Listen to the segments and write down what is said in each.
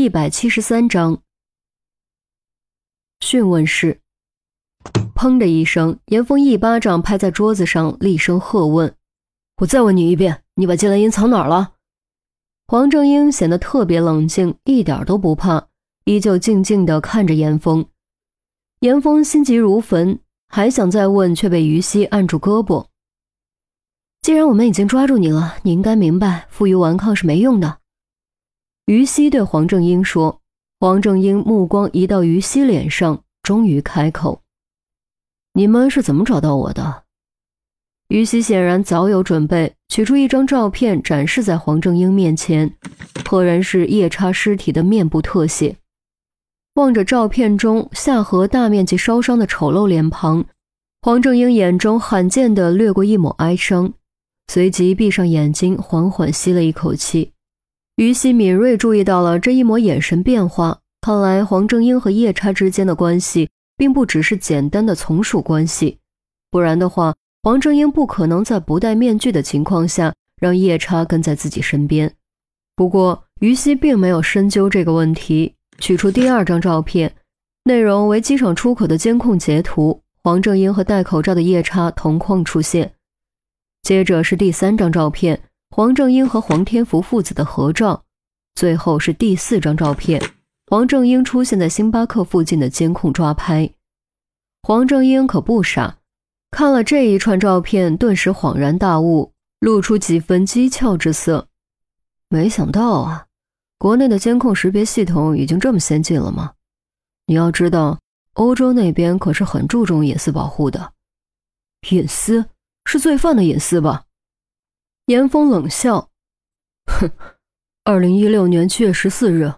一百七十三章讯问室。砰的一声，严峰一巴掌拍在桌子上，厉声喝问：“我再问你一遍，你把金兰英藏哪儿了？”黄正英显得特别冷静，一点都不怕，依旧静静地看着严峰。严峰心急如焚，还想再问，却被于西按住胳膊。既然我们已经抓住你了，你应该明白，负隅顽抗是没用的。于西对黄正英说。黄正英目光移到于西脸上，终于开口：“你们是怎么找到我的？”于西显然早有准备，取出一张照片展示在黄正英面前，赫然是夜叉尸体的面部特写。望着照片中下颌大面积烧伤的丑陋脸庞，黄正英眼中罕见的掠过一抹哀伤，随即闭上眼睛，缓缓吸了一口气。于西敏锐注意到了这一抹眼神变化，看来黄正英和夜叉之间的关系并不只是简单的从属关系，不然的话，黄正英不可能在不戴面具的情况下让夜叉跟在自己身边。不过，于西并没有深究这个问题，取出第二张照片，内容为机场出口的监控截图，黄正英和戴口罩的夜叉同框出现。接着是第三张照片。黄正英和黄天福父子的合照，最后是第四张照片，黄正英出现在星巴克附近的监控抓拍。黄正英可不傻，看了这一串照片，顿时恍然大悟，露出几分讥诮之色。没想到啊，国内的监控识别系统已经这么先进了吗？你要知道，欧洲那边可是很注重隐私保护的。隐私是罪犯的隐私吧？严峰冷笑：“哼，二零一六年七月十四日，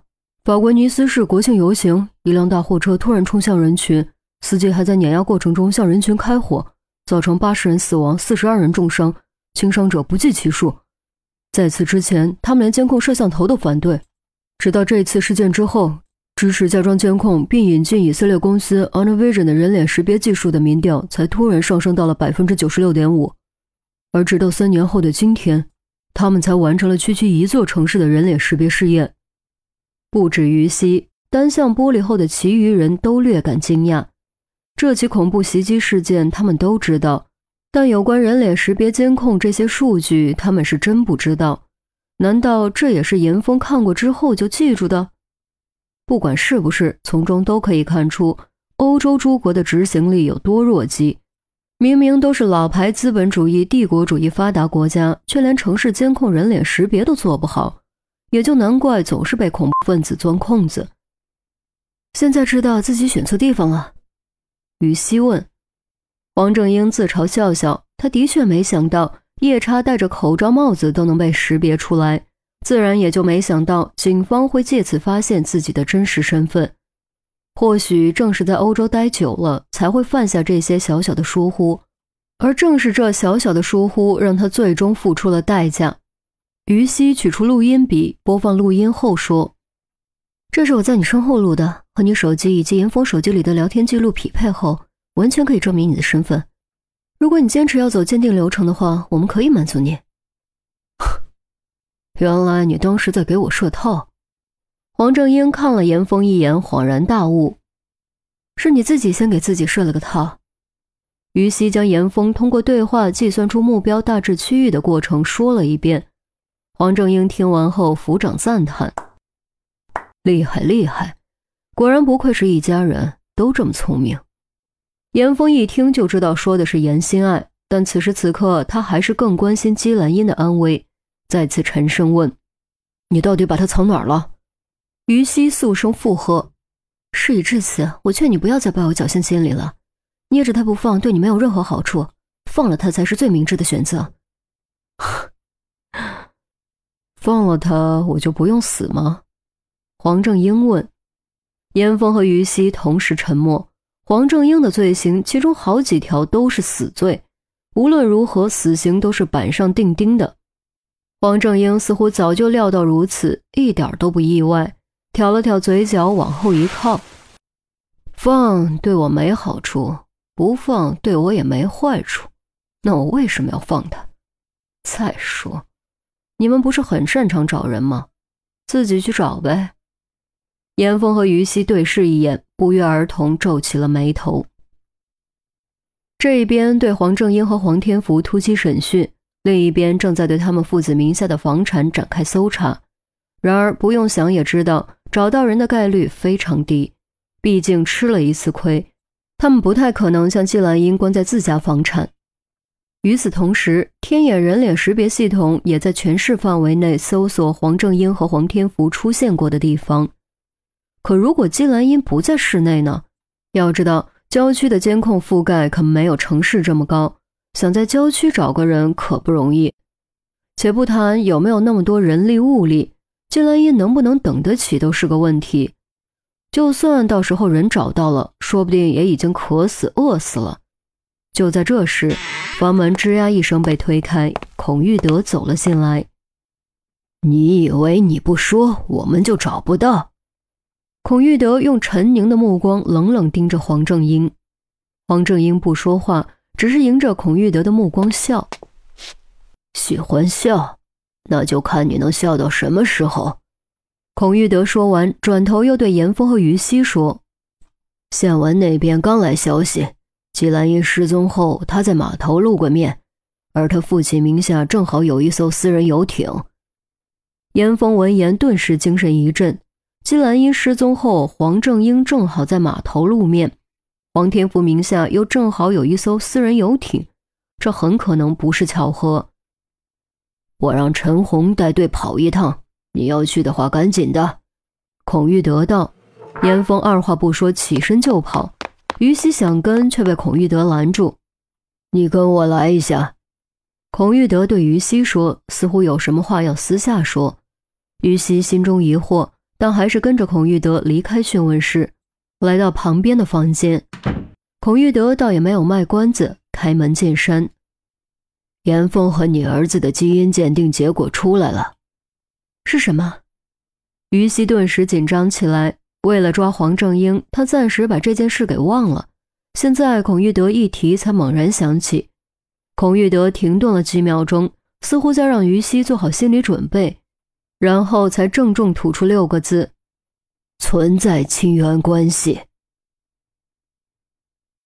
法国尼斯市国庆游行，一辆大货车突然冲向人群，司机还在碾压过程中向人群开火，造成八十人死亡，四十二人重伤，轻伤者不计其数。在此之前，他们连监控摄像头都反对，直到这次事件之后，支持加装监控并引进以色列公司 onovision 的人脸识别技术的民调才突然上升到了百分之九十六点五。”而直到三年后的今天，他们才完成了区区一座城市的人脸识别试验。不止于西，单向玻璃后的其余人都略感惊讶。这起恐怖袭击事件他们都知道，但有关人脸识别监控这些数据，他们是真不知道。难道这也是严峰看过之后就记住的？不管是不是，从中都可以看出欧洲诸国的执行力有多弱鸡。明明都是老牌资本主义、帝国主义发达国家，却连城市监控人脸识别都做不好，也就难怪总是被恐怖分子钻空子。现在知道自己选错地方了，于西问。王正英自嘲笑笑，他的确没想到夜叉戴着口罩帽子都能被识别出来，自然也就没想到警方会借此发现自己的真实身份。或许正是在欧洲待久了，才会犯下这些小小的疏忽，而正是这小小的疏忽，让他最终付出了代价。于西取出录音笔，播放录音后说：“这是我在你身后录的，和你手机以及严峰手机里的聊天记录匹配后，完全可以证明你的身份。如果你坚持要走鉴定流程的话，我们可以满足你。” 原来你当时在给我设套。黄正英看了严峰一眼，恍然大悟：“是你自己先给自己设了个套。”于西将严峰通过对话计算出目标大致区域的过程说了一遍。黄正英听完后抚掌赞叹：“厉害厉害，果然不愧是一家人，都这么聪明。”严峰一听就知道说的是严心爱，但此时此刻他还是更关心姬兰英的安危，再次沉声问：“你到底把她藏哪儿了？”于西肃声附和：“事已至此，我劝你不要再抱有侥幸心理了。捏着他不放，对你没有任何好处，放了他才是最明智的选择。放了他，我就不用死吗？”黄正英问。严峰和于西同时沉默。黄正英的罪行，其中好几条都是死罪，无论如何，死刑都是板上钉钉的。黄正英似乎早就料到如此，一点都不意外。挑了挑嘴角，往后一靠。放对我没好处，不放对我也没坏处。那我为什么要放他？再说，你们不是很擅长找人吗？自己去找呗。严峰和于西对视一眼，不约而同皱起了眉头。这一边对黄正英和黄天福突击审讯，另一边正在对他们父子名下的房产展开搜查。然而，不用想也知道，找到人的概率非常低。毕竟吃了一次亏，他们不太可能将季兰英关在自家房产。与此同时，天眼人脸识别系统也在全市范围内搜索黄正英和黄天福出现过的地方。可如果季兰英不在室内呢？要知道，郊区的监控覆盖可没有城市这么高，想在郊区找个人可不容易。且不谈有没有那么多人力物力，季兰英能不能等得起都是个问题。就算到时候人找到了，说不定也已经渴死、饿死了。就在这时，房门吱呀一声被推开，孔玉德走了进来。你以为你不说，我们就找不到？孔玉德用沉凝的目光冷冷盯着黄正英。黄正英不说话，只是迎着孔玉德的目光笑。喜欢笑，那就看你能笑到什么时候。孔玉德说完，转头又对严峰和于西说：“县文那边刚来消息。”季兰英失踪后，他在码头露过面，而他父亲名下正好有一艘私人游艇。严峰闻言，顿时精神一振。季兰英失踪后，黄正英正好在码头露面，黄天福名下又正好有一艘私人游艇，这很可能不是巧合。我让陈红带队跑一趟，你要去的话，赶紧的。孔玉德道，严峰二话不说，起身就跑。于西想跟，却被孔玉德拦住。你跟我来一下。孔玉德对于西说，似乎有什么话要私下说。于西心中疑惑，但还是跟着孔玉德离开讯问室，来到旁边的房间。孔玉德倒也没有卖关子，开门见山：“严峰和你儿子的基因鉴定结果出来了。”是什么？于西顿时紧张起来。为了抓黄正英，他暂时把这件事给忘了。现在孔玉德一提，才猛然想起。孔玉德停顿了几秒钟，似乎在让于西做好心理准备，然后才郑重吐出六个字：“存在亲缘关系。”